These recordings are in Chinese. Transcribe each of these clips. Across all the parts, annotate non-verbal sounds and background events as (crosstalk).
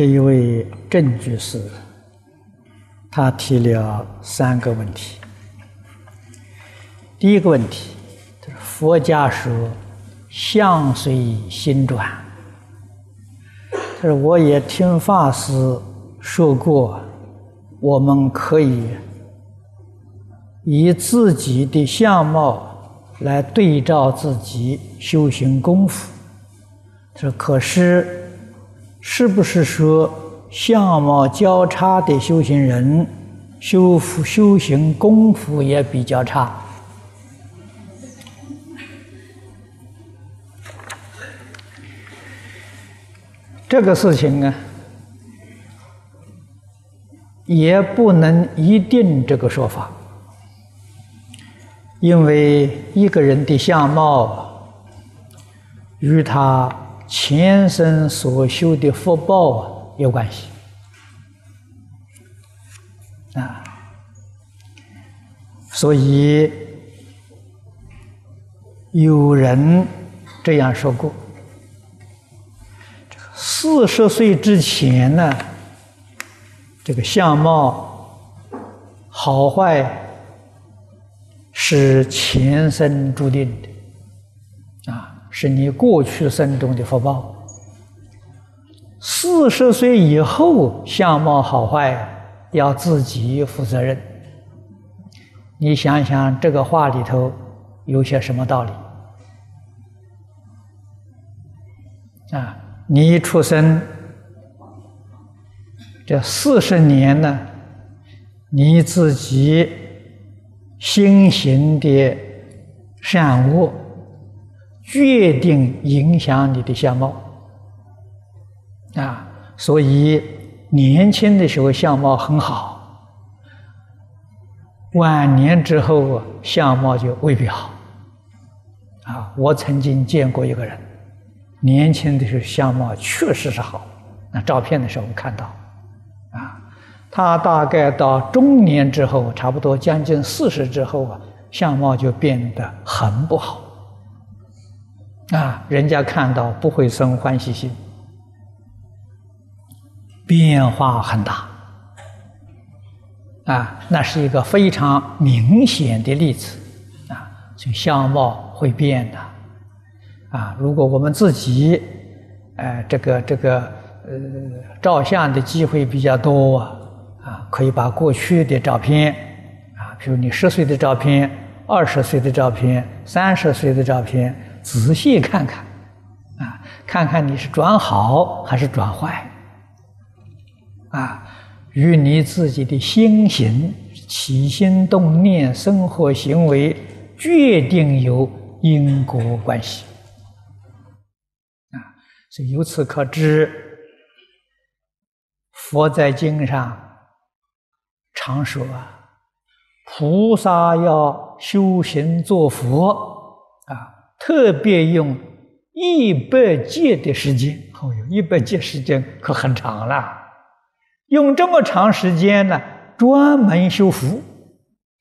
这一位郑居士，他提了三个问题。第一个问题，就是佛家说“相随心转”，他说我也听法师说过，我们可以以自己的相貌来对照自己修行功夫。这可是。是不是说相貌较差的修行人，修复修行功夫也比较差？这个事情啊，也不能一定这个说法，因为一个人的相貌与他。前生所修的福报啊，有关系啊，所以有人这样说过：四十岁之前呢，这个相貌好坏是前生注定的。是你过去生中的福报。四十岁以后，相貌好坏要自己负责任。你想想，这个话里头有些什么道理？啊，你一出生，这四十年呢，你自己心行的善恶。决定影响你的相貌啊，所以年轻的时候相貌很好，晚年之后相貌就未必好啊。我曾经见过一个人，年轻的时候相貌确实是好，那照片的时候我看到啊，他大概到中年之后，差不多将近四十之后啊，相貌就变得很不好。啊，人家看到不会生欢喜心，变化很大。啊，那是一个非常明显的例子。啊，就相貌会变的。啊，如果我们自己，呃，这个这个呃，照相的机会比较多啊，可以把过去的照片，啊，比如你十岁的照片、二十岁的照片、三十岁的照片。仔细看看，啊，看看你是转好还是转坏，啊，与你自己的心行、起心动念、生活行为决定有因果关系，啊，所以由此可知，佛在经上常说啊，菩萨要修行做佛，特别用一百劫的时间，哦哟，一百劫时间可很长了。用这么长时间呢，专门修福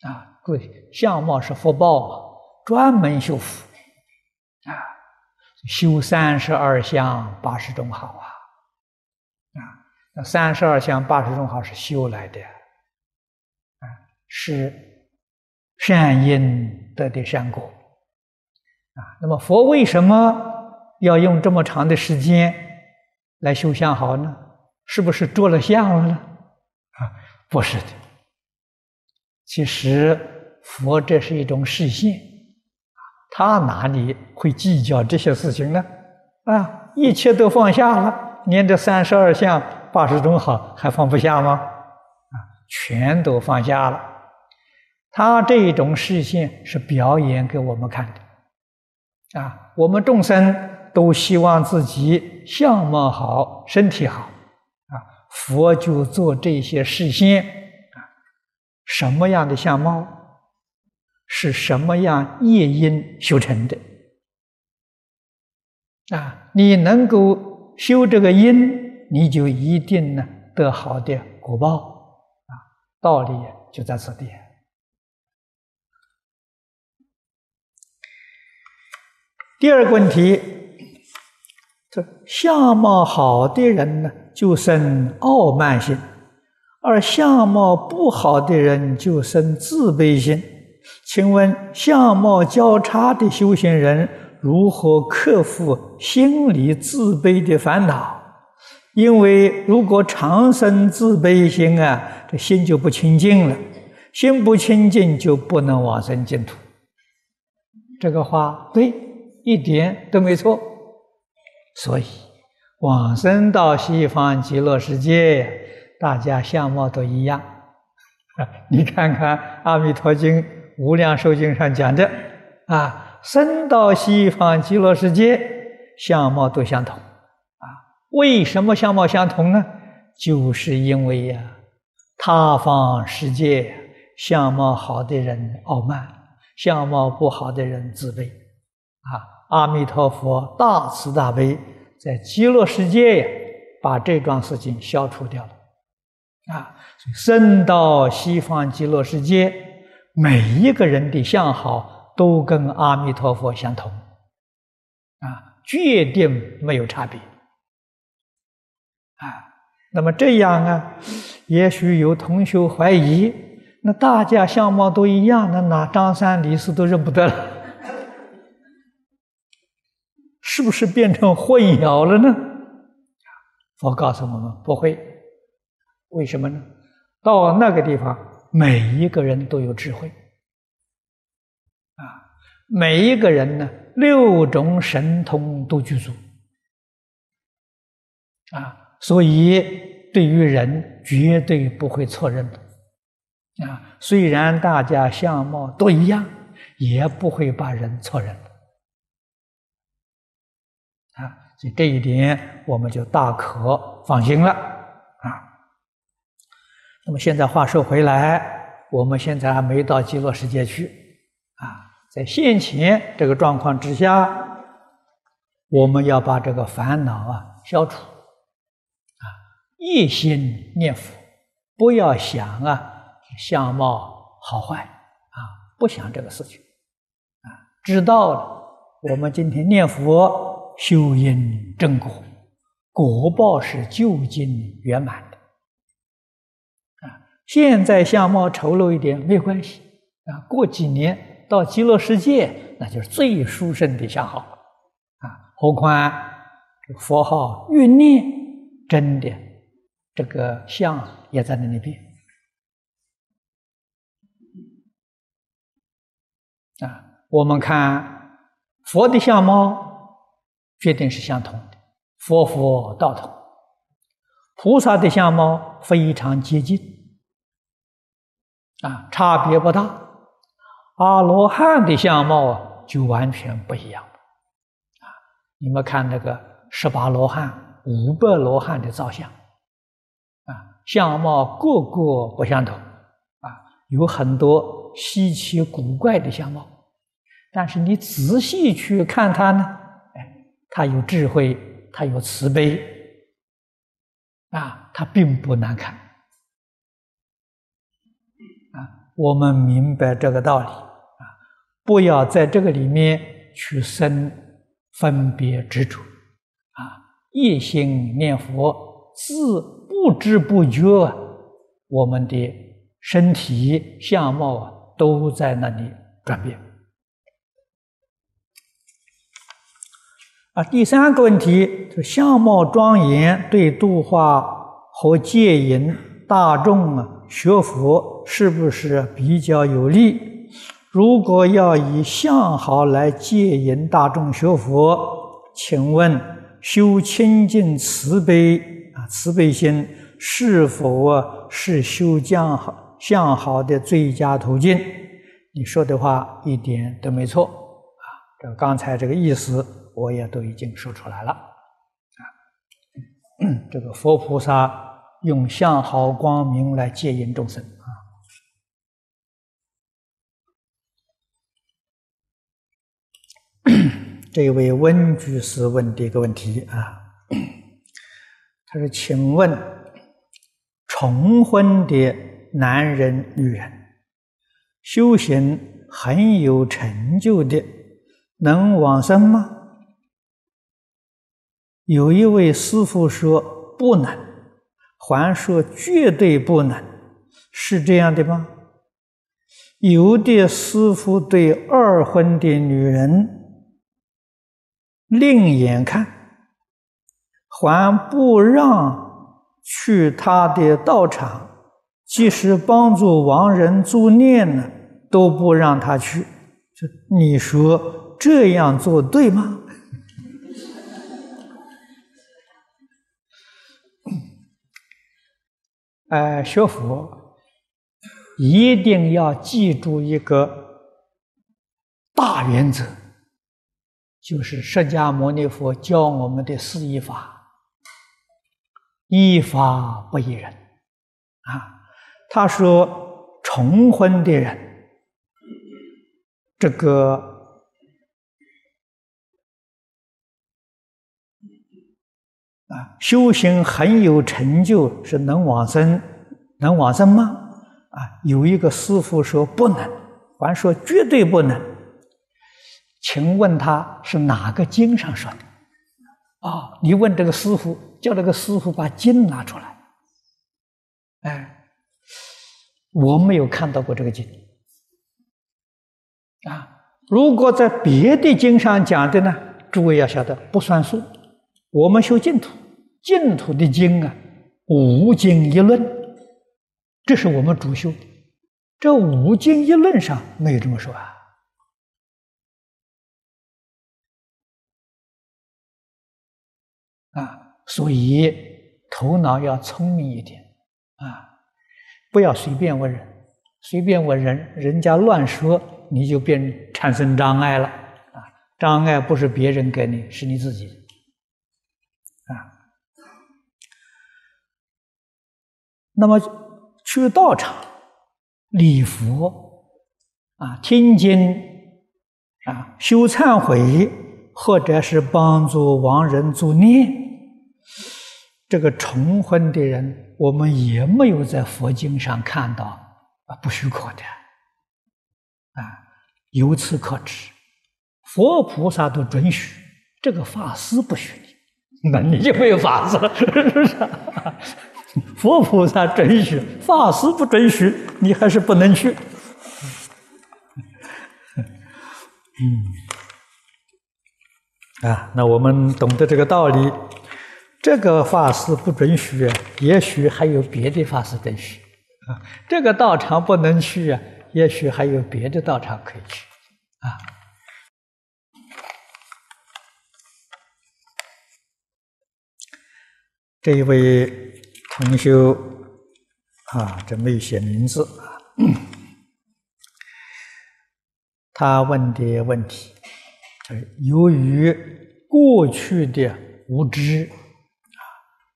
啊，各位，相貌是福报，专门修福啊，修三十二相八十种好啊，啊，那三十二相八十种好是修来的，啊，是善因得的善果。那么佛为什么要用这么长的时间来修相好呢？是不是着了相了呢？啊，不是的。其实佛这是一种视线，他哪里会计较这些事情呢？啊，一切都放下了，连这三十二相八十种好还放不下吗？啊，全都放下了。他这一种视线是表演给我们看的。啊，我们众生都希望自己相貌好、身体好，啊，佛就做这些示现，啊，什么样的相貌，是什么样业因修成的，啊，你能够修这个因，你就一定呢得好的果报，啊，道理就在此地。第二个问题，这相貌好的人呢，就生傲慢心，而相貌不好的人就生自卑心。请问，相貌较差的修行人如何克服心理自卑的烦恼？因为如果常生自卑心啊，这心就不清净了，心不清净就不能往生净土。这个话对，一点都没错。所以往生到西方极乐世界，大家相貌都一样。(laughs) 你看看《阿弥陀经》。无量寿经上讲的啊，生到西方极乐世界，相貌都相同啊。为什么相貌相同呢？就是因为呀，他方世界相貌好的人傲慢，相貌不好的人自卑啊。阿弥陀佛大慈大悲，在极乐世界呀，把这桩事情消除掉了啊。生到西方极乐世界。每一个人的相好都跟阿弥陀佛相同，啊，决定没有差别，啊，那么这样啊，也许有同学怀疑，那大家相貌都一样，那哪张三李四都认不得了，是不是变成混淆了呢？佛告诉我们不会，为什么呢？到那个地方。每一个人都有智慧，啊，每一个人呢，六种神通都具足，啊，所以对于人绝对不会错认的，啊，虽然大家相貌都一样，也不会把人错认所以这一点我们就大可放心了。啊那么现在话说回来，我们现在还没到极乐世界去啊，在现前这个状况之下，我们要把这个烦恼啊消除啊，一心念佛，不要想啊相貌好坏啊，不想这个事情啊，知道了，我们今天念佛修因正果，果报是究竟圆满的啊。现在相貌丑陋一点没关系啊，过几年到极乐世界，那就是最殊胜的相好啊。何况佛号越念，真的这个相也在那里变啊。我们看佛的相貌，决定是相同的，佛佛道同；菩萨的相貌非常接近。啊，差别不大。阿罗汉的相貌啊，就完全不一样。啊，你们看那个十八罗汉、五百罗汉的造像，啊，相貌个个不相同，啊，有很多稀奇古怪的相貌。但是你仔细去看他呢，他有智慧，他有慈悲，啊，他并不难看。啊我们明白这个道理啊，不要在这个里面去生分别执着啊，一心念佛，自不知不觉，我们的身体相貌啊都在那里转变。啊，第三个问题，就相貌庄严对度化和戒淫大众啊。学佛是不是比较有利？如果要以相好来戒引大众学佛，请问修清净慈悲啊，慈悲心是否啊是修将好相好的最佳途径？你说的话一点都没错啊！这刚才这个意思我也都已经说出来了啊！(clears throat) 这个佛菩萨。用相好光明来接引众生啊！(clears throat) 这位温居士问的一个问题啊，(clears throat) 他说：“请问，重婚的男人、女人，修行很有成就的，能往生吗？”有一位师傅说：“不能。”还说绝对不能，是这样的吗？有的师傅对二婚的女人另眼看，还不让去他的道场，即使帮助亡人助念呢，都不让他去。你说这样做对吗？哎，学佛。一定要记住一个大原则，就是释迦牟尼佛教我们的四依法，依法不依人。啊，他说重婚的人，这个啊修行很有成就，是能往生，能往生吗？啊，有一个师傅说不能，还说绝对不能。请问他是哪个经上说的？啊，你问这个师傅，叫这个师傅把经拿出来。哎，我没有看到过这个经。啊，如果在别的经上讲的呢，诸位要晓得不算数。我们修净土，净土的经啊，无经一论。这是我们主修的，这五经一论上没有这么说啊，啊，所以头脑要聪明一点。啊，不要随便问人，随便问人，人家乱说，你就变产生障碍了。啊，障碍不是别人给你，是你自己。那么。去道场礼佛啊，听经啊，修忏悔，或者是帮助亡人助念，这个重婚的人，我们也没有在佛经上看到啊，不许可的啊。由此可知，佛菩萨都准许，这个法师不许你，(laughs) 那你就没有法子了，是不是？(laughs) 佛菩萨准许，法师不准许，你还是不能去。嗯，啊，那我们懂得这个道理，这个法师不准许，也许还有别的法师准许啊。这个道场不能去啊，也许还有别的道场可以去啊。这一位。同修啊，这没有写名字啊。(clears throat) 他问的问题，由于过去的无知啊，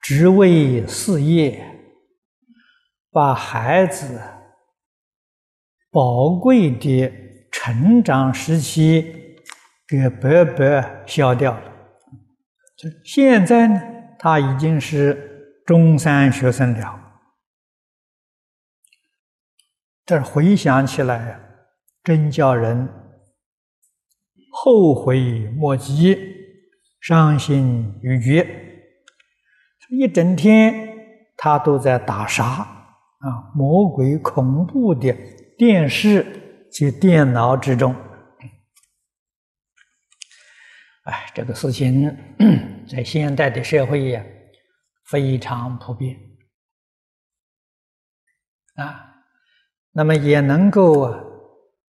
只为事业，把孩子宝贵的成长时期给白白消掉了。就现在呢，他已经是。中山学生了，这回想起来，真叫人后悔莫及，伤心欲绝。一整天他都在打杀啊，魔鬼恐怖的电视及电脑之中。哎，这个事情 (clears throat) 在现代的社会呀。非常普遍啊，那么也能够啊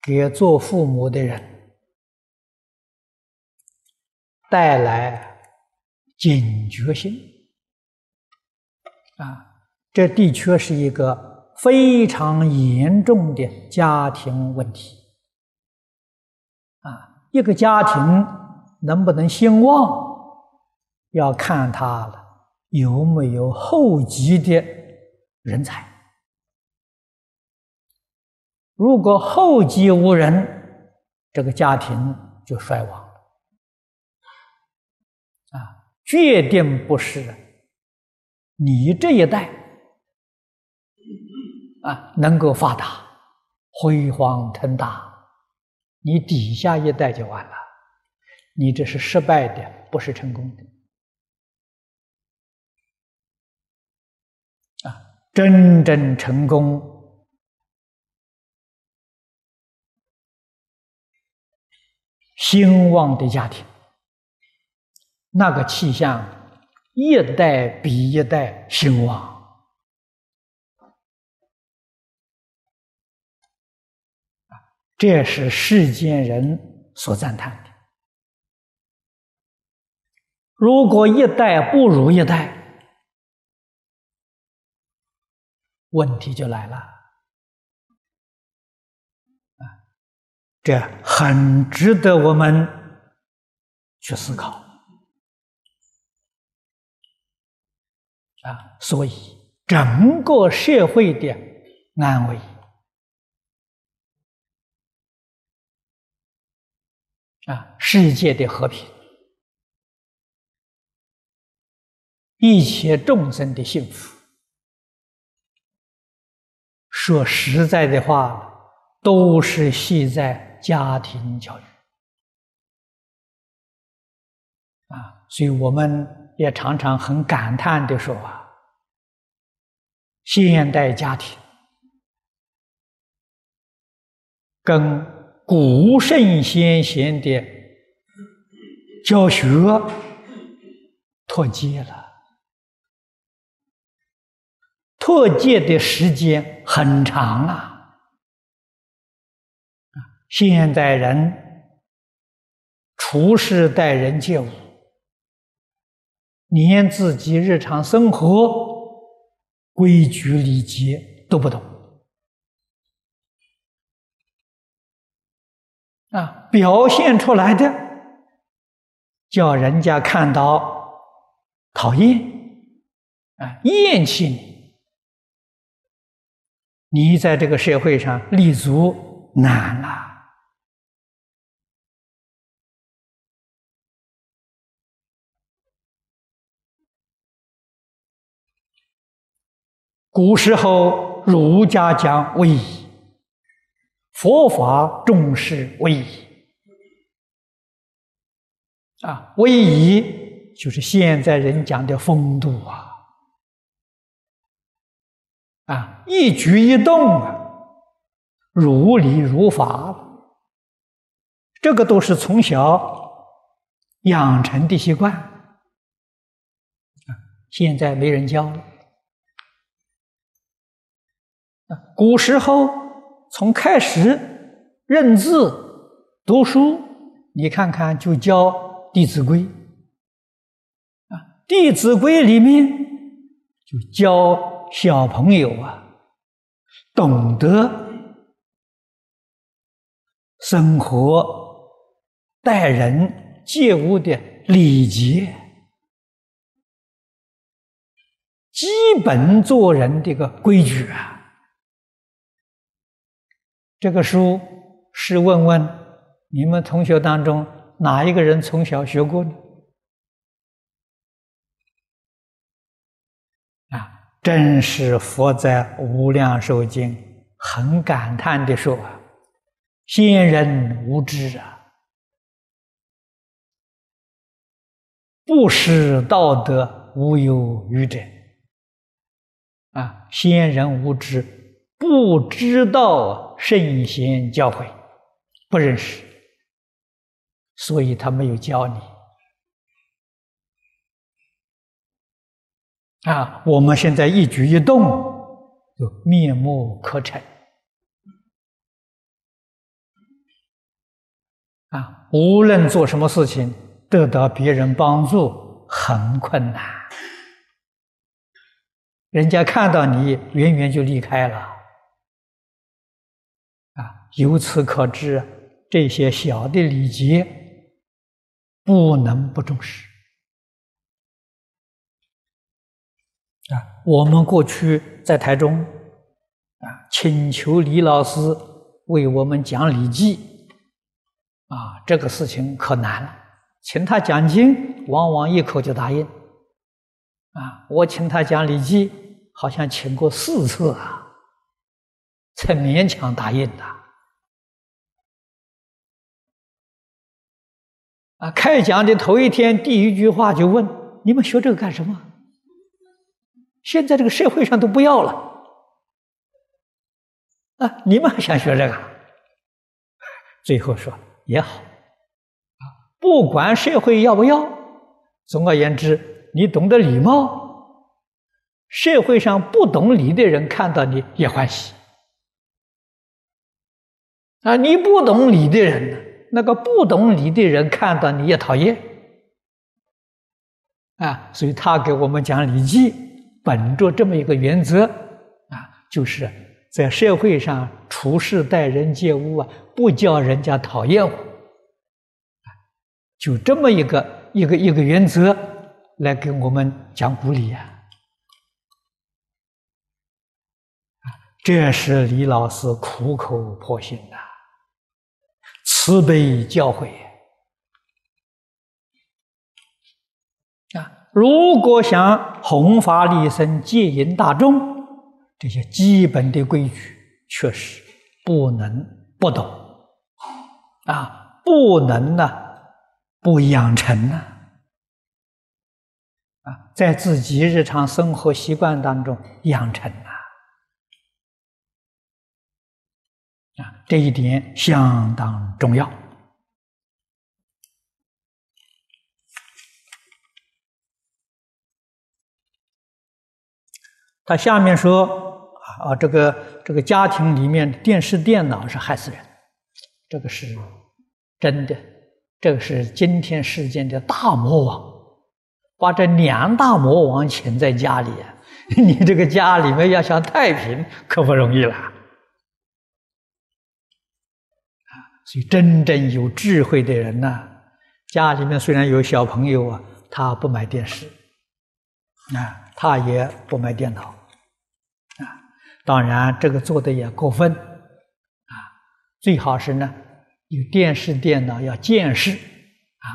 给做父母的人带来警觉性啊，这的确是一个非常严重的家庭问题啊，一个家庭能不能兴旺，要看他了。有没有后继的人才？如果后继无人，这个家庭就衰亡了。啊，决定不是你这一代啊能够发达、辉煌腾达，你底下一代就完了。你这是失败的，不是成功的。真正成功、兴旺的家庭，那个气象一代比一代兴旺。这是世间人所赞叹的。如果一代不如一代，问题就来了。啊，这很值得我们去思考。啊，所以整个社会的安危。啊，世界的和平，一切众生的幸福，说实在的话，都是系在家庭教育。啊，所以我们也常常很感叹的说啊，现代家庭跟。古圣先贤的教学脱节了，破戒的时间很长了。现代人处事待人接物，连自己日常生活规矩礼节都不懂。啊，表现出来的叫人家看到讨厌，啊，厌弃你，你在这个社会上立足难了。古时候儒家讲威仪。佛法重视威仪啊，威仪就是现在人讲的风度啊，啊，一举一动啊，如理如法，这个都是从小养成的习惯啊，现在没人教了，古时候。从开始认字、读书，你看看就教《弟子规》啊，《弟子规》里面就教小朋友啊，懂得生活、待人接物的礼节，基本做人这个规矩啊。这个书，是问问你们同学当中哪一个人从小学过呢？正是佛在《无量寿经》很感叹的说：“啊，先人无知啊，不识道德，无有愚者。”啊，先人无知。不知道圣贤教诲，不认识，所以他没有教你。啊，我们现在一举一动就面目可憎。啊，无论做什么事情，得到别人帮助很困难，人家看到你，远远就离开了。啊由此可知，这些小的礼节不能不重视啊！我们过去在台中啊，请求李老师为我们讲《礼记》啊，这个事情可难了。请他讲经，往往一口就答应啊。我请他讲《礼记》，好像请过四次啊，才勉强答应的。啊！开讲的头一天，第一句话就问：“你们学这个干什么？”现在这个社会上都不要了啊！你们还想学这个？最后说也好啊，不管社会要不要，总而言之，你懂得礼貌，社会上不懂礼的人看到你也欢喜啊！你不懂礼的人，那个不懂礼的人看到你也讨厌啊！所以他给我们讲《礼记》。本着这么一个原则啊，就是在社会上处事待人接物啊，不叫人家讨厌我，就这么一个一个一个原则来给我们讲古礼啊。这是李老师苦口婆心的慈悲教诲。如果想弘法利生、戒引大众，这些基本的规矩确实不能不懂。啊，不能呢不养成呢。啊，在自己日常生活习惯当中养成啊，啊，这一点相当重要。他下面说啊，这个这个家庭里面电视电脑是害死人，这个是真的，这个是今天世间的大魔王，把这两大魔王请在家里，(laughs) 你这个家里面要想太平可不容易了啊。所以真正有智慧的人呢，家里面虽然有小朋友啊，他不买电视啊。他也不买电脑，啊，当然这个做的也过分，啊，最好是呢有电视、电脑要见识，啊，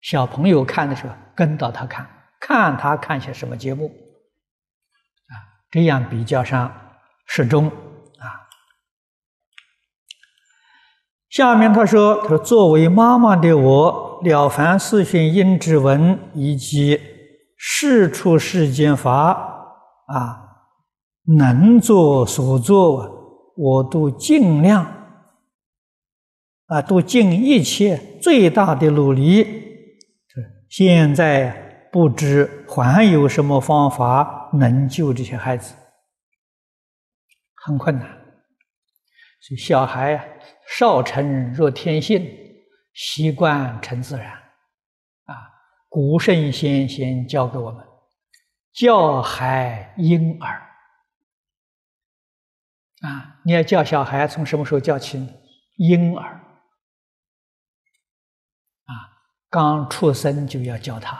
小朋友看的时候跟到他看，看他看些什么节目，啊，这样比较上适中，啊。下面他说：“他说作为妈妈的我，了凡四训应之文以及。”事出世间法啊，能做所做，我都尽量啊，都尽一切最大的努力。现在不知还有什么方法能救这些孩子，很困难。所以小孩啊少成若天性，习惯成自然。古圣先贤教给我们，教孩婴儿啊，你要教小孩，从什么时候教起呢？婴儿啊，刚出生就要教他，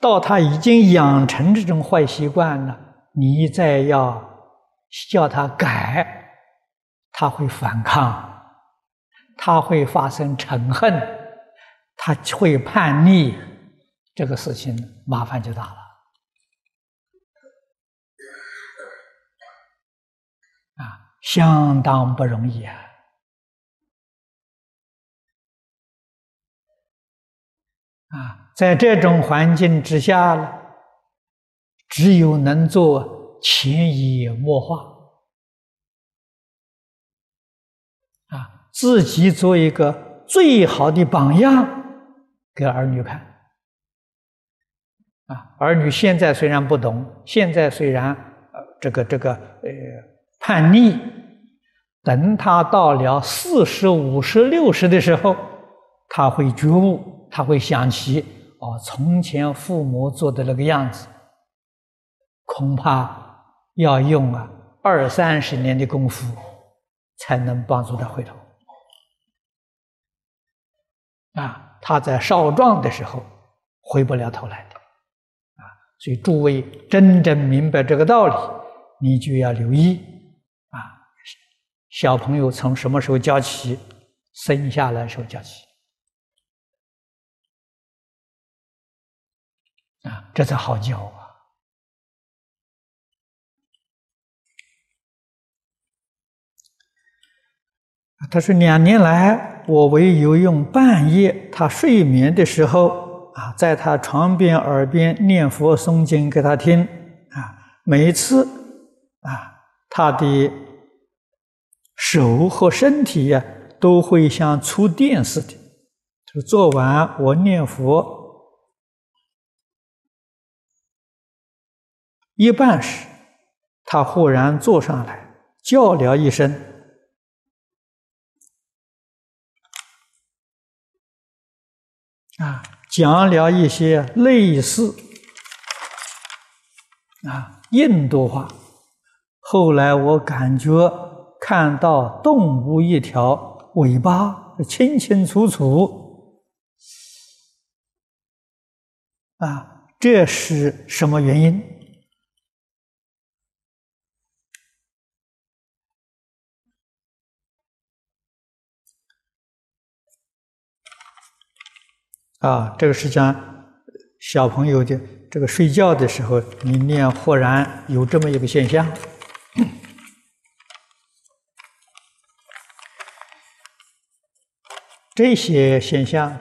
到他已经养成这种坏习惯了，你再要叫他改，他会反抗，他会发生嗔恨。他会叛逆，这个事情麻烦就大了啊，相当不容易啊！啊，在这种环境之下呢，只有能做潜移默化啊，自己做一个最好的榜样。给儿女看，啊，儿女现在虽然不懂，现在虽然呃这个这个呃叛逆，等他到了四十五十六十的时候，他会觉悟，他会想起哦，从前父母做的那个样子，恐怕要用啊二三十年的功夫，才能帮助他回头，啊。他在少壮的时候回不了头来的，啊，所以诸位真正明白这个道理，你就要留意啊，小朋友从什么时候教起？生下来时候教起，啊，这才好教。他说：“两年来，我唯有用半夜他睡眠的时候啊，在他床边、耳边念佛诵经给他听啊，每一次啊，他的手和身体呀都会像触电似的。就做完我念佛一半时，他忽然坐上来叫了一声。啊，讲了一些类似啊印度话。后来我感觉看到动物一条尾巴清清楚楚。啊，这是什么原因？啊，这个是讲小朋友的这个睡觉的时候，里面忽然有这么一个现象，(clears throat) 这些现象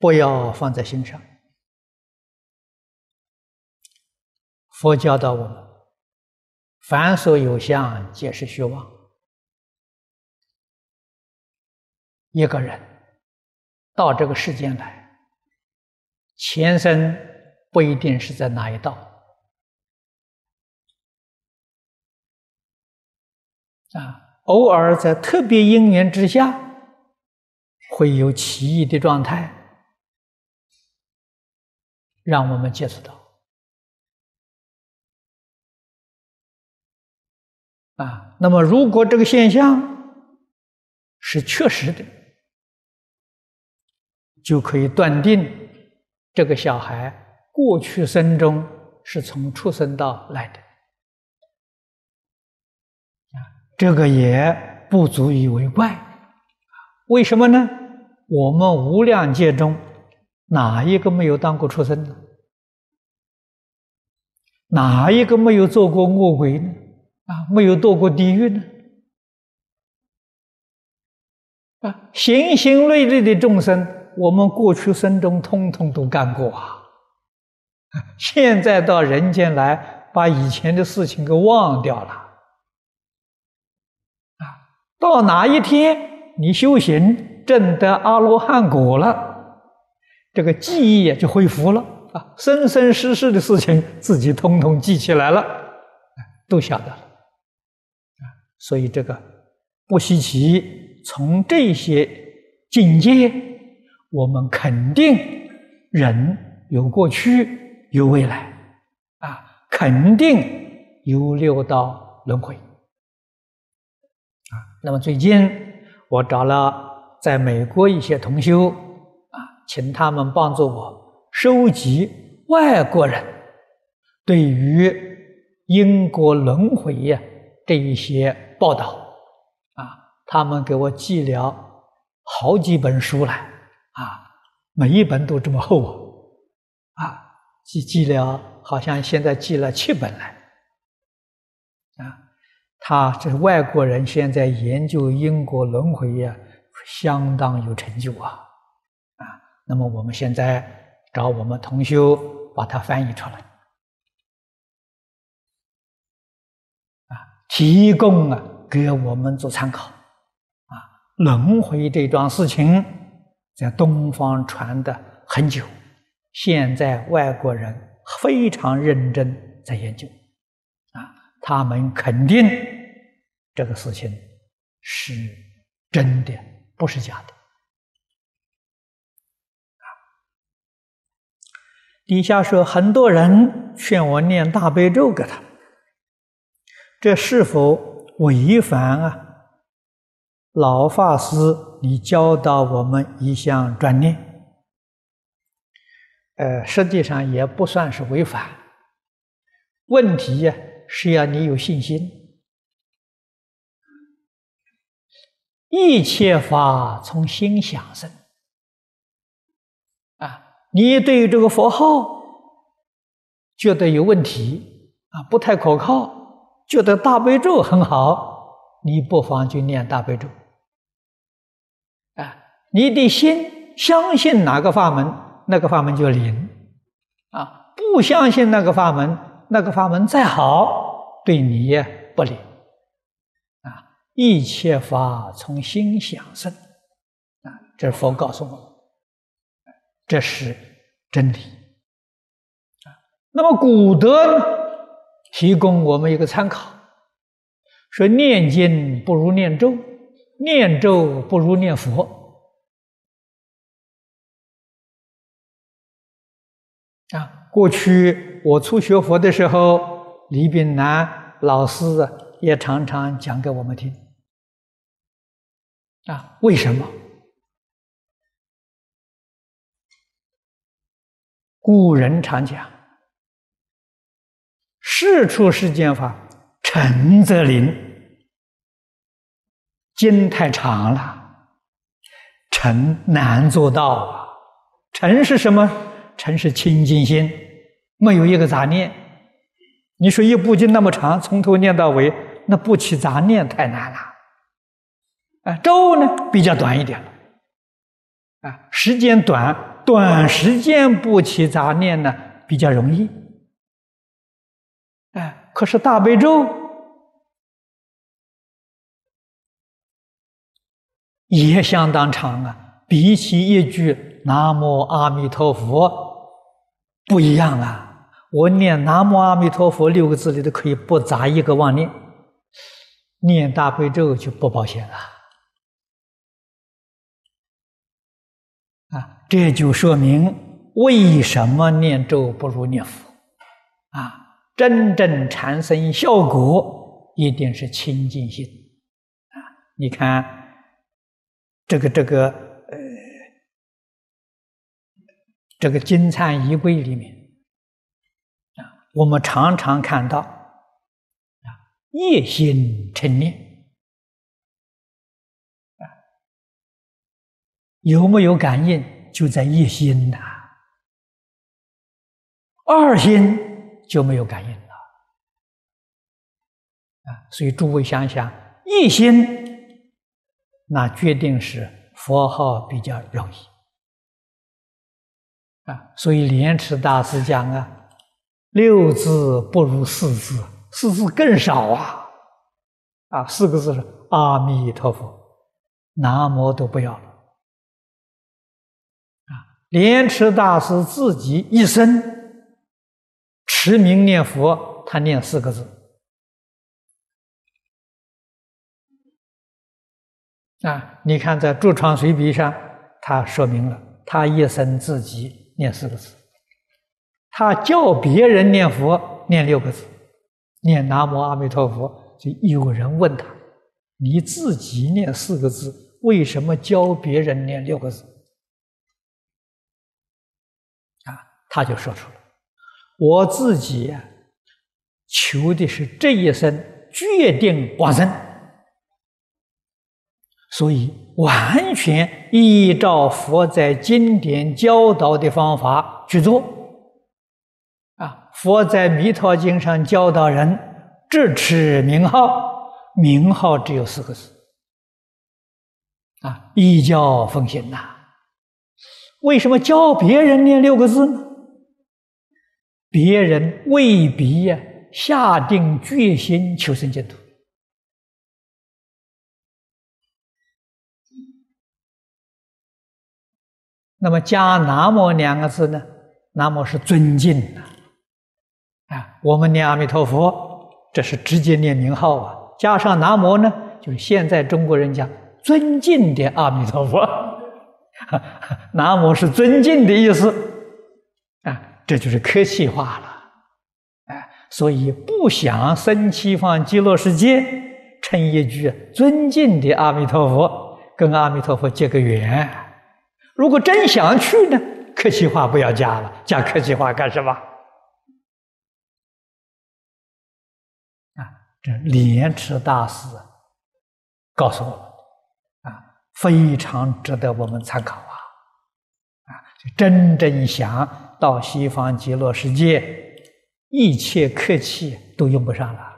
不要放在心上。佛教导我们：凡所有相，皆是虚妄。一个人。到这个世间来，前生不一定是在哪一道啊，偶尔在特别因缘之下，会有奇异的状态，让我们接触到啊。那么，如果这个现象是确实的。就可以断定，这个小孩过去生中是从出生道来的，啊，这个也不足以为怪，为什么呢？我们无量界中哪一个没有当过畜生呢？哪一个没有做过恶鬼呢？啊，没有堕过地狱呢？啊，行行类类的众生。我们过去生中通通都干过啊，(laughs) 现在到人间来，把以前的事情给忘掉了，啊，到哪一天你修行证得阿罗汉果了，这个记忆也就恢复了。啊，生生世世的事情自己通通记起来了，都晓得了，啊，所以这个不稀奇，从这些境界。我们肯定人有过去有未来啊，肯定有六道轮回啊。那么最近我找了在美国一些同修啊，请他们帮助我收集外国人对于因果轮回呀这一些报道啊，他们给我寄了好几本书来。啊，每一本都这么厚啊！记记了，好像现在记了七本来。啊，他这是外国人，现在研究因果轮回呀，相当有成就啊！啊，那么我们现在找我们同修把它翻译出来，啊，提供啊给我们做参考。啊，轮回这桩事情。在东方传的很久，现在外国人非常认真在研究，啊，他们肯定这个事情是真的，不是假的。啊，底下说很多人劝我念大悲咒给他，这是否违反啊？老法师，你教导我们一项专念，呃，实际上也不算是违反。问题呀，是要你有信心。一切法从心想生，啊，你对于这个佛号觉得有问题啊，不太可靠，觉得大悲咒很好，你不妨就念大悲咒。你的心相信哪个法门，那个法门就灵啊；不相信那个法门，那个法门再好，对你也不灵啊。一切法从心想生啊，这是佛告诉我们，这是真理啊。那么古德，提供我们一个参考，说念经不如念咒，念咒不如念佛。啊，过去我初学佛的时候，李炳南老师也常常讲给我们听。啊，为什么？古人常讲：“事出世间法，诚则灵。”经太长了，诚难做到啊。诚是什么？诚是清净心，没有一个杂念。你说一部经那么长，从头念到尾，那不起杂念太难了。啊，咒呢比较短一点，啊，时间短，短时间不起杂念呢比较容易。哎，可是大悲咒也相当长啊，比起一句“南无阿弥陀佛”。不一样啊！我念“南无阿弥陀佛”六个字里头可以不杂一个妄念，念大悲咒就不保险了。啊，这就说明为什么念咒不如念佛啊！真正产生效果，一定是清净心啊！你看，这个这个这个金灿仪柜里面啊，我们常常看到啊，夜心成念啊，有没有感应？就在一心呐，二心就没有感应了啊。所以诸位想想，一心那决定是佛号比较容易。啊，所以莲池大师讲啊，六字不如四字，四字更少啊，啊，四个字是阿弥陀佛，南无都不要了。啊，莲池大师自己一生持名念佛，他念四个字。啊，你看在《著创随笔》上，他说明了他一生自己。念四个字，他教别人念佛念六个字，念南无阿弥陀佛，就有人问他：“你自己念四个字，为什么教别人念六个字？”啊，他就说出了：“我自己求的是这一生决定往生，所以。”完全依照佛在经典教导的方法去做，啊！佛在《弥陀经》上教导人只持名号，名号只有四个字，啊！依教奉行呐。为什么教别人念六个字呢？别人未必呀下定决心求生净土。那么加“南无”两个字呢？“南无”是尊敬的啊。我们念阿弥陀佛，这是直接念名号啊。加上“南无”呢，就是现在中国人讲尊敬的阿弥陀佛。(laughs) 南无是尊敬的意思啊，这就是客气话了。哎，所以不想生西方极乐世界，称一句尊敬的阿弥陀佛，跟阿弥陀佛结个缘。如果真想去呢，客气话不要加了，加客气话干什么？啊，这莲池大师告诉我们，啊，非常值得我们参考啊！啊，真正想到西方极乐世界，一切客气都用不上了。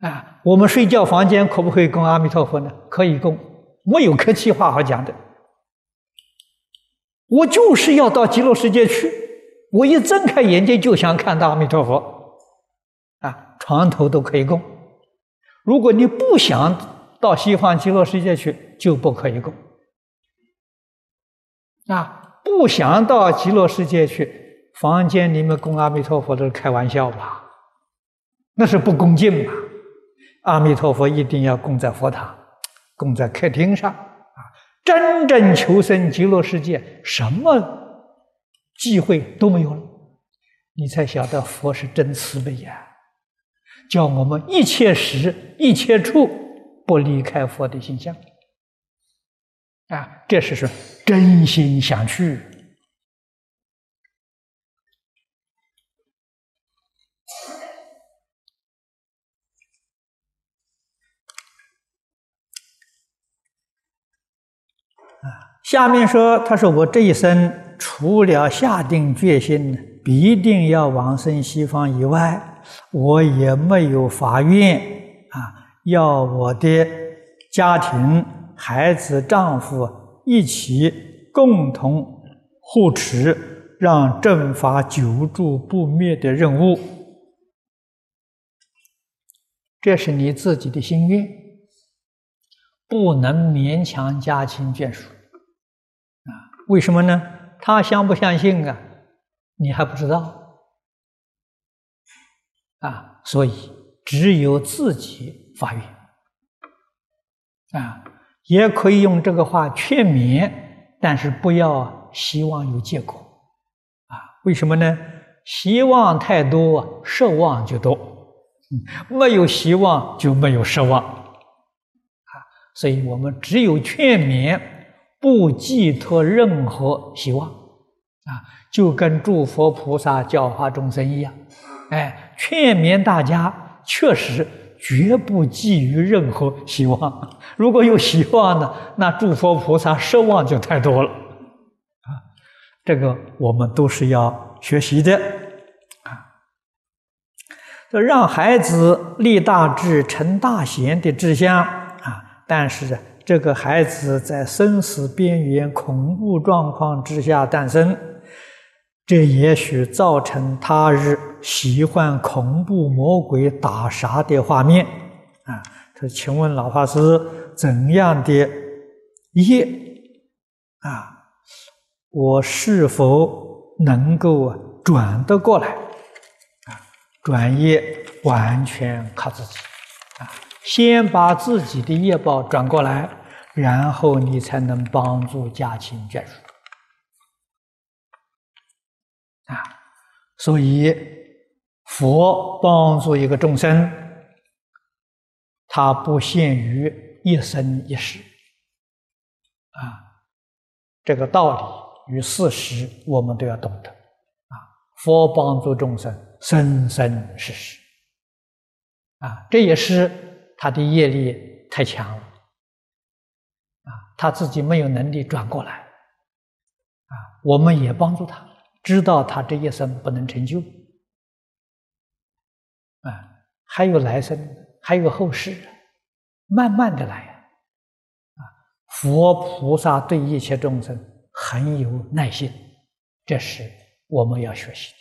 啊，我们睡觉房间可不可以供阿弥陀佛呢？可以供。没有客气话好讲的。我就是要到极乐世界去，我一睁开眼睛就想看到阿弥陀佛，啊，床头都可以供。如果你不想到西方极乐世界去，就不可以供。啊，不想到极乐世界去，房间里面供阿弥陀佛都是开玩笑吧？那是不恭敬嘛？阿弥陀佛一定要供在佛堂，供在客厅上啊！真正求生极乐世界，什么机会都没有了，你才晓得佛是真慈悲呀！叫我们一切时一切处不离开佛的形象。啊，这是说真心想去下面说，他说我这一生除了下定决心必定要往生西方以外，我也没有发愿啊，要我的家庭。孩子、丈夫一起共同护持，让正法久住不灭的任务，这是你自己的心愿，不能勉强家亲眷属？为什么呢？他相不相信啊？你还不知道啊？所以只有自己发愿啊。也可以用这个话劝勉，但是不要希望有结果，啊，为什么呢？希望太多，奢望就多，没有希望就没有奢望，啊，所以我们只有劝勉，不寄托任何希望，啊，就跟诸佛菩萨教化众生一样，哎，劝勉大家，确实。绝不寄予任何希望。(laughs) 如果有希望呢，那诸佛菩萨奢望就太多了啊！这个我们都是要学习的啊。这让孩子立大志、成大贤的志向啊，但是这个孩子在生死边缘、恐怖状况之下诞生。这也许造成他日喜欢恐怖魔鬼打杀的画面啊！他请问老法师，怎样的业啊？我是否能够转得过来啊？转业完全靠自己啊！先把自己的业报转过来，然后你才能帮助家亲眷属。啊，所以佛帮助一个众生，他不限于一生一世。啊，这个道理与事实我们都要懂得。啊，佛帮助众生生生世世。啊，这也是他的业力太强了。他自己没有能力转过来。啊，我们也帮助他。知道他这一生不能成就，啊，还有来生，还有后世，慢慢的来，啊，佛菩萨对一切众生很有耐心，这是我们要学习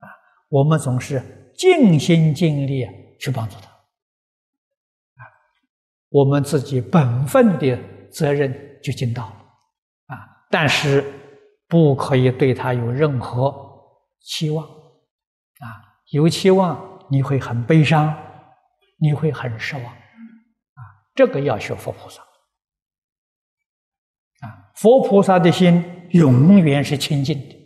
的，啊，我们总是尽心尽力去帮助他，啊，我们自己本分的责任就尽到了，啊，但是。不可以对他有任何期望，啊，有期望你会很悲伤，你会很失望，啊，这个要学佛菩萨，啊，佛菩萨的心永远是清净的，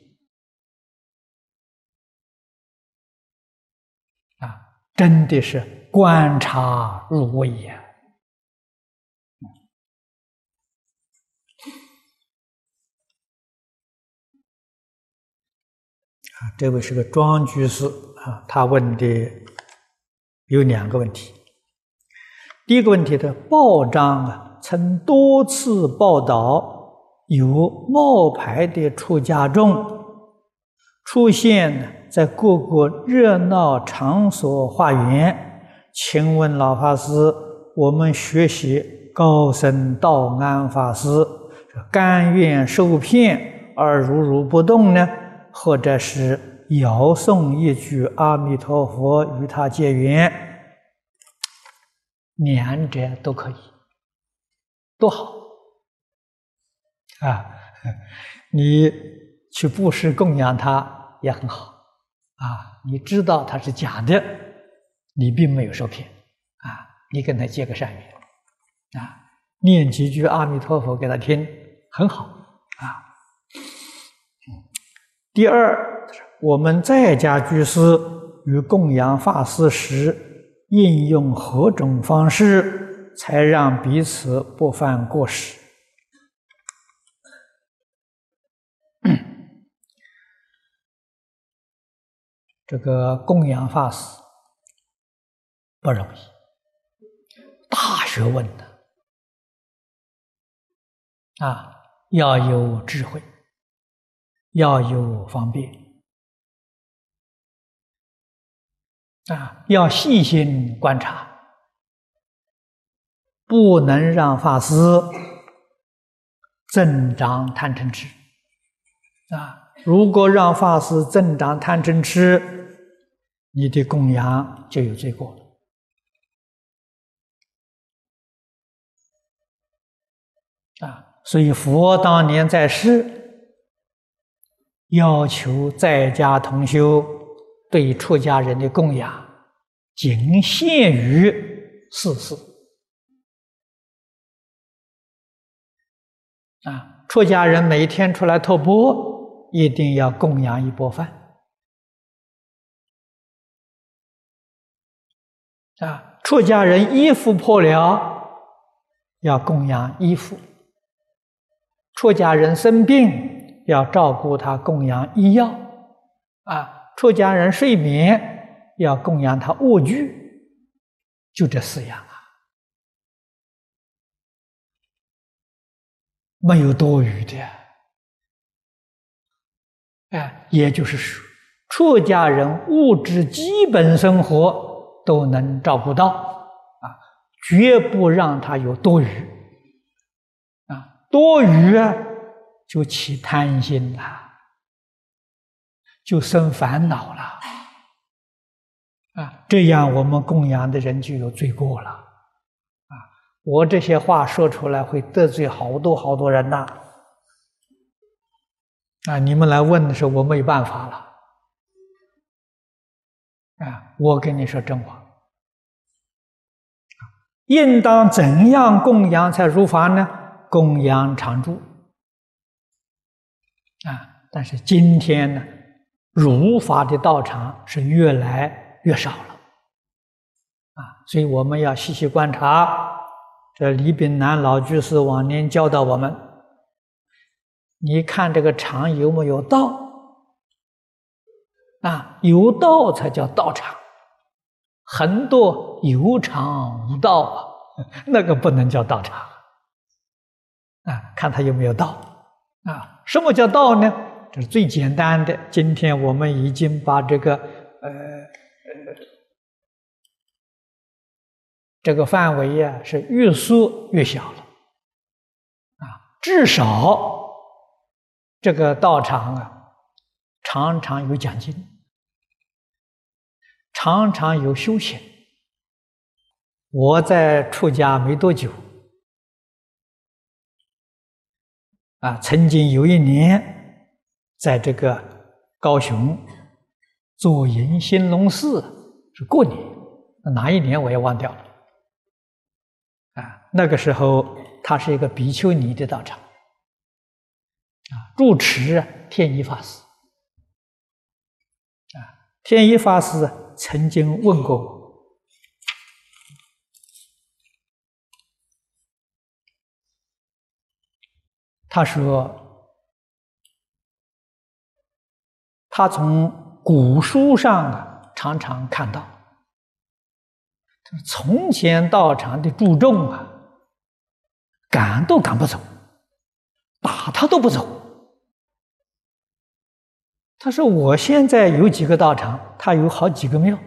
啊，真的是观察入微呀。这位是个庄居士啊，他问的有两个问题。第一个问题的报章啊，曾多次报道有冒牌的出家众出现在各个热闹场所化缘。请问老法师，我们学习高僧道安法师甘愿受骗而如如不动呢，或者是遥诵一句阿弥陀佛与他结缘，两者都可以，多好啊！(laughs) 你去布施供养他也很好啊！你知道他是假的，你并没有受骗啊！你跟他结个善缘。啊，念几句阿弥陀佛给他听，很好啊。第二，我们在家居士与供养法师时，应用何种方式，才让彼此不犯过失？(coughs) 这个供养法师不容易，大学问的。啊，要有智慧，要有方便，啊，要细心观察，不能让法师增长贪嗔痴。啊，如果让法师增长贪嗔痴，你的供养就有罪过了。啊。所以，佛当年在世，要求在家同修对出家人的供养，仅限于四事。啊，出家人每天出来托钵，一定要供养一钵饭。啊，出家人衣服破了，要供养衣服。出家人生病要照顾他，供养医药；啊，出家人睡眠要供养他卧具，就这四样啊，没有多余的。哎，也就是说，出家人物质基本生活都能照顾到，啊，绝不让他有多余。啊多余啊，就起贪心了，就生烦恼了啊！这样我们供养的人就有罪过了啊！我这些话说出来会得罪好多好多人呐！啊，你们来问的时候，我没办法了啊！我跟你说真话，应当怎样供养才如法呢？供养常住啊，但是今天呢，儒法的道场是越来越少了啊，所以我们要细细观察。这李炳南老居士往年教导我们，你看这个场有没有道啊？有道才叫道场，很多有场无道啊，(laughs) 那个不能叫道场。啊，看他有没有道啊？什么叫道呢？这是最简单的。今天我们已经把这个呃呃这个范围呀是越缩越小了啊。至少这个道场啊，常常有讲经，常常有修行。我在出家没多久。啊，曾经有一年，在这个高雄做迎兴隆寺，是过年，哪一年我也忘掉了。啊，那个时候他是一个比丘尼的道场，啊，住持天一法师，啊，天一法师曾经问过我。他说：“他从古书上啊，常常看到，从前道场的注重啊，赶都赶不走，打他都不走。他说：我现在有几个道场，他有好几个庙。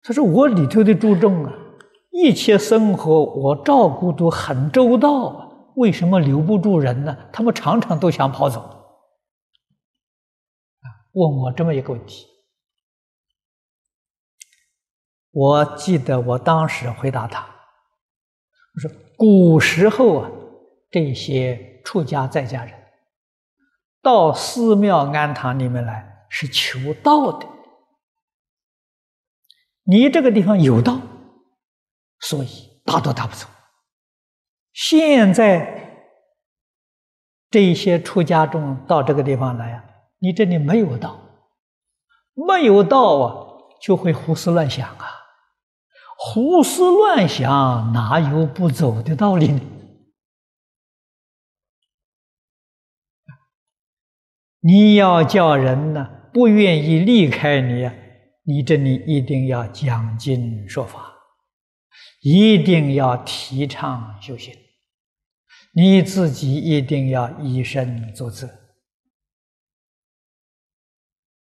他说我里头的注重啊。”一切生活我照顾都很周到，为什么留不住人呢？他们常常都想跑走。啊，问我这么一个问题，我记得我当时回答他，我说古时候啊，这些出家在家人到寺庙庵堂里面来是求道的，你这个地方有道。所以打都打不走。现在这些出家众到这个地方来啊，你这里没有道，没有道啊，就会胡思乱想啊。胡思乱想哪有不走的道理呢？你要叫人呢不愿意离开你，你这里一定要讲经说法。一定要提倡修行，你自己一定要以身作则。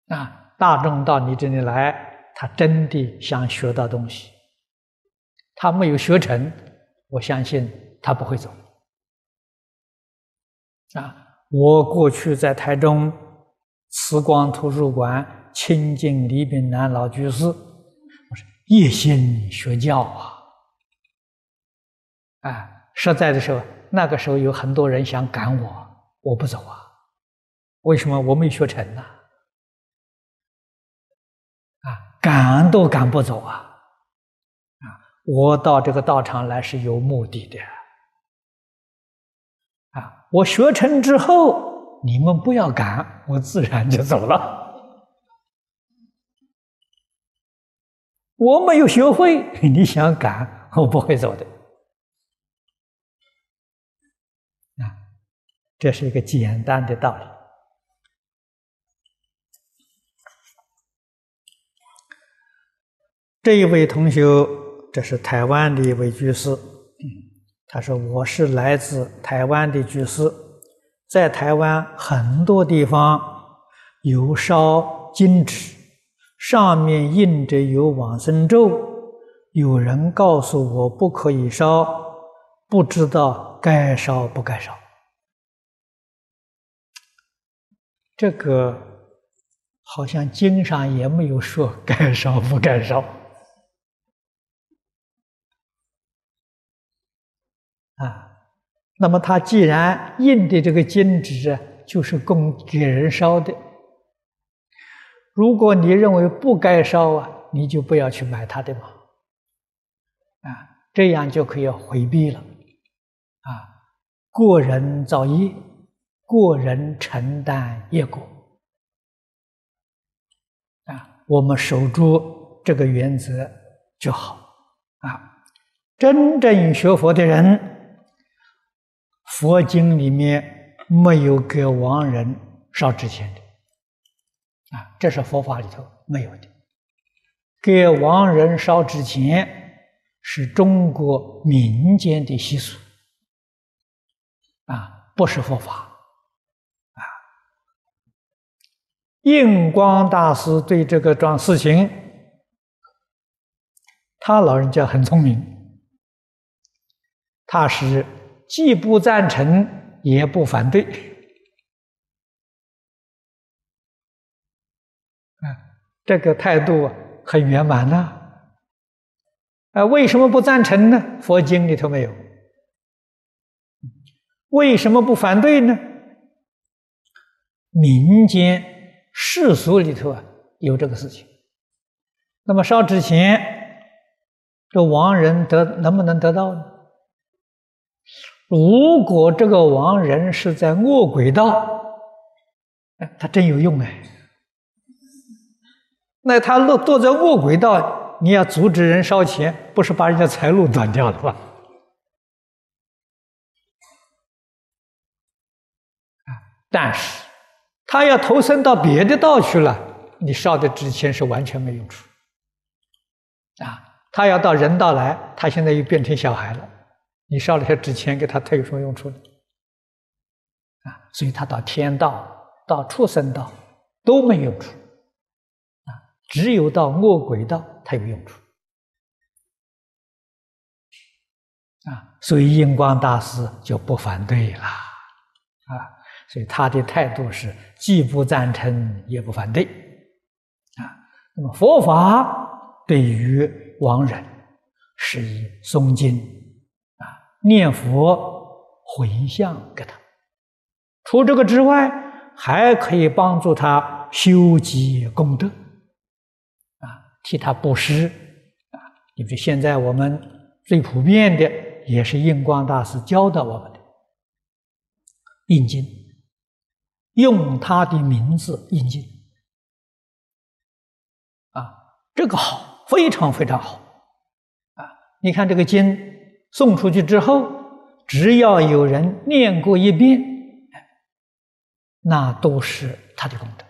啊，大众到你这里来，他真的想学到东西，他没有学成，我相信他不会走。啊，我过去在台中慈光图书馆亲近李炳南老居士，我说一心学教啊。啊，实在的时候，那个时候有很多人想赶我，我不走啊。为什么我没学成呢？啊，赶都赶不走啊！啊，我到这个道场来是有目的的。啊，我学成之后，你们不要赶，我自然就走了。我没有学会，(laughs) 你想赶，我不会走的。这是一个简单的道理。这一位同学，这是台湾的一位居士，他说：“我是来自台湾的居士，在台湾很多地方有烧金纸，上面印着有往生咒，有人告诉我不可以烧，不知道该烧不该烧。”这个好像经上也没有说该烧不该烧啊。那么他既然印的这个金纸就是供给人烧的，如果你认为不该烧啊，你就不要去买他的嘛，啊，这样就可以回避了啊，过人造业。个人承担业果啊，我们守住这个原则就好啊。真正学佛的人，佛经里面没有给亡人烧纸钱的啊，这是佛法里头没有的。给亡人烧纸钱是中国民间的习俗啊，不是佛法。印光大师对这个桩事情，他老人家很聪明，他是既不赞成也不反对，啊，这个态度很圆满呐。啊，为什么不赞成呢？佛经里头没有。为什么不反对呢？民间。世俗里头啊有这个事情，那么烧纸钱，这亡人得能不能得到呢？如果这个亡人是在恶鬼道，哎，他真有用哎。那他落堕在恶鬼道，你要阻止人烧钱，不是把人家财路断掉了吧？啊，但是。他要投身到别的道去了，你烧的纸钱是完全没用处。啊，他要到人道来，他现在又变成小孩了，你烧了些纸钱给他，他有什么用处呢？啊，所以他到天道、到畜生道都没用处。啊，只有到恶鬼道，他有用处。啊，所以印光大师就不反对了，啊，所以他的态度是既不赞成也不反对，啊，那么佛法对于亡人是以诵经啊、念佛、回向给他，除这个之外，还可以帮助他修积功德，啊，替他布施，啊，你比如现在我们最普遍的。也是印光大师教导我们的印经，用他的名字印经啊，这个好，非常非常好啊！你看这个经送出去之后，只要有人念过一遍，那都是他的功德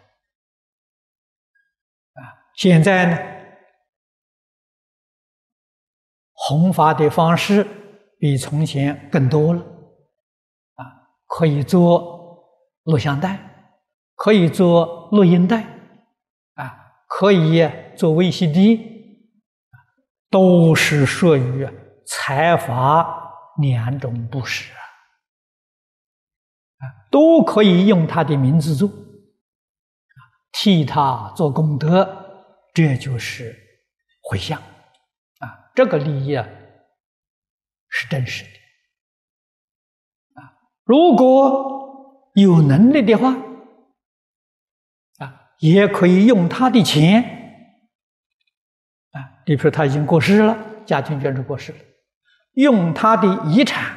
啊！现在呢，弘法的方式。比从前更多了，啊，可以做录像带，可以做录音带，啊，可以做 VCD，都是属于财法两种布施啊，都可以用他的名字做，替他做功德，这就是回向，啊，这个利益啊。是真实的啊！如果有能力的话，啊，也可以用他的钱啊。比如说他已经过世了，家庭捐助过世了，用他的遗产，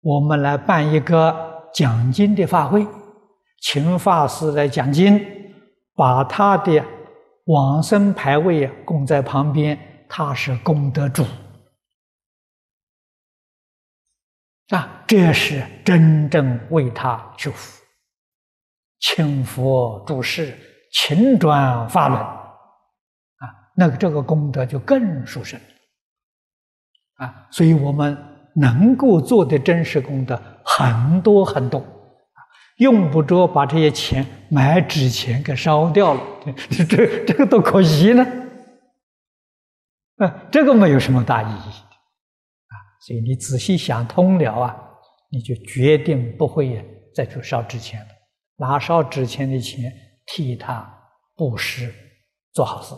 我们来办一个讲经的法会，请法师来讲经，把他的往生牌位供在旁边，他是功德主。啊，这是真正为他求福，请佛注释，勤转法轮，啊，那个这个功德就更殊胜，啊，所以我们能够做的真实功德很多很多，啊，用不着把这些钱买纸钱给烧掉了，这这个多可惜呢，啊，这个没有什么大意义。所以你仔细想通了啊，你就决定不会再去烧纸钱了，拿烧纸钱的钱替他布施做好事。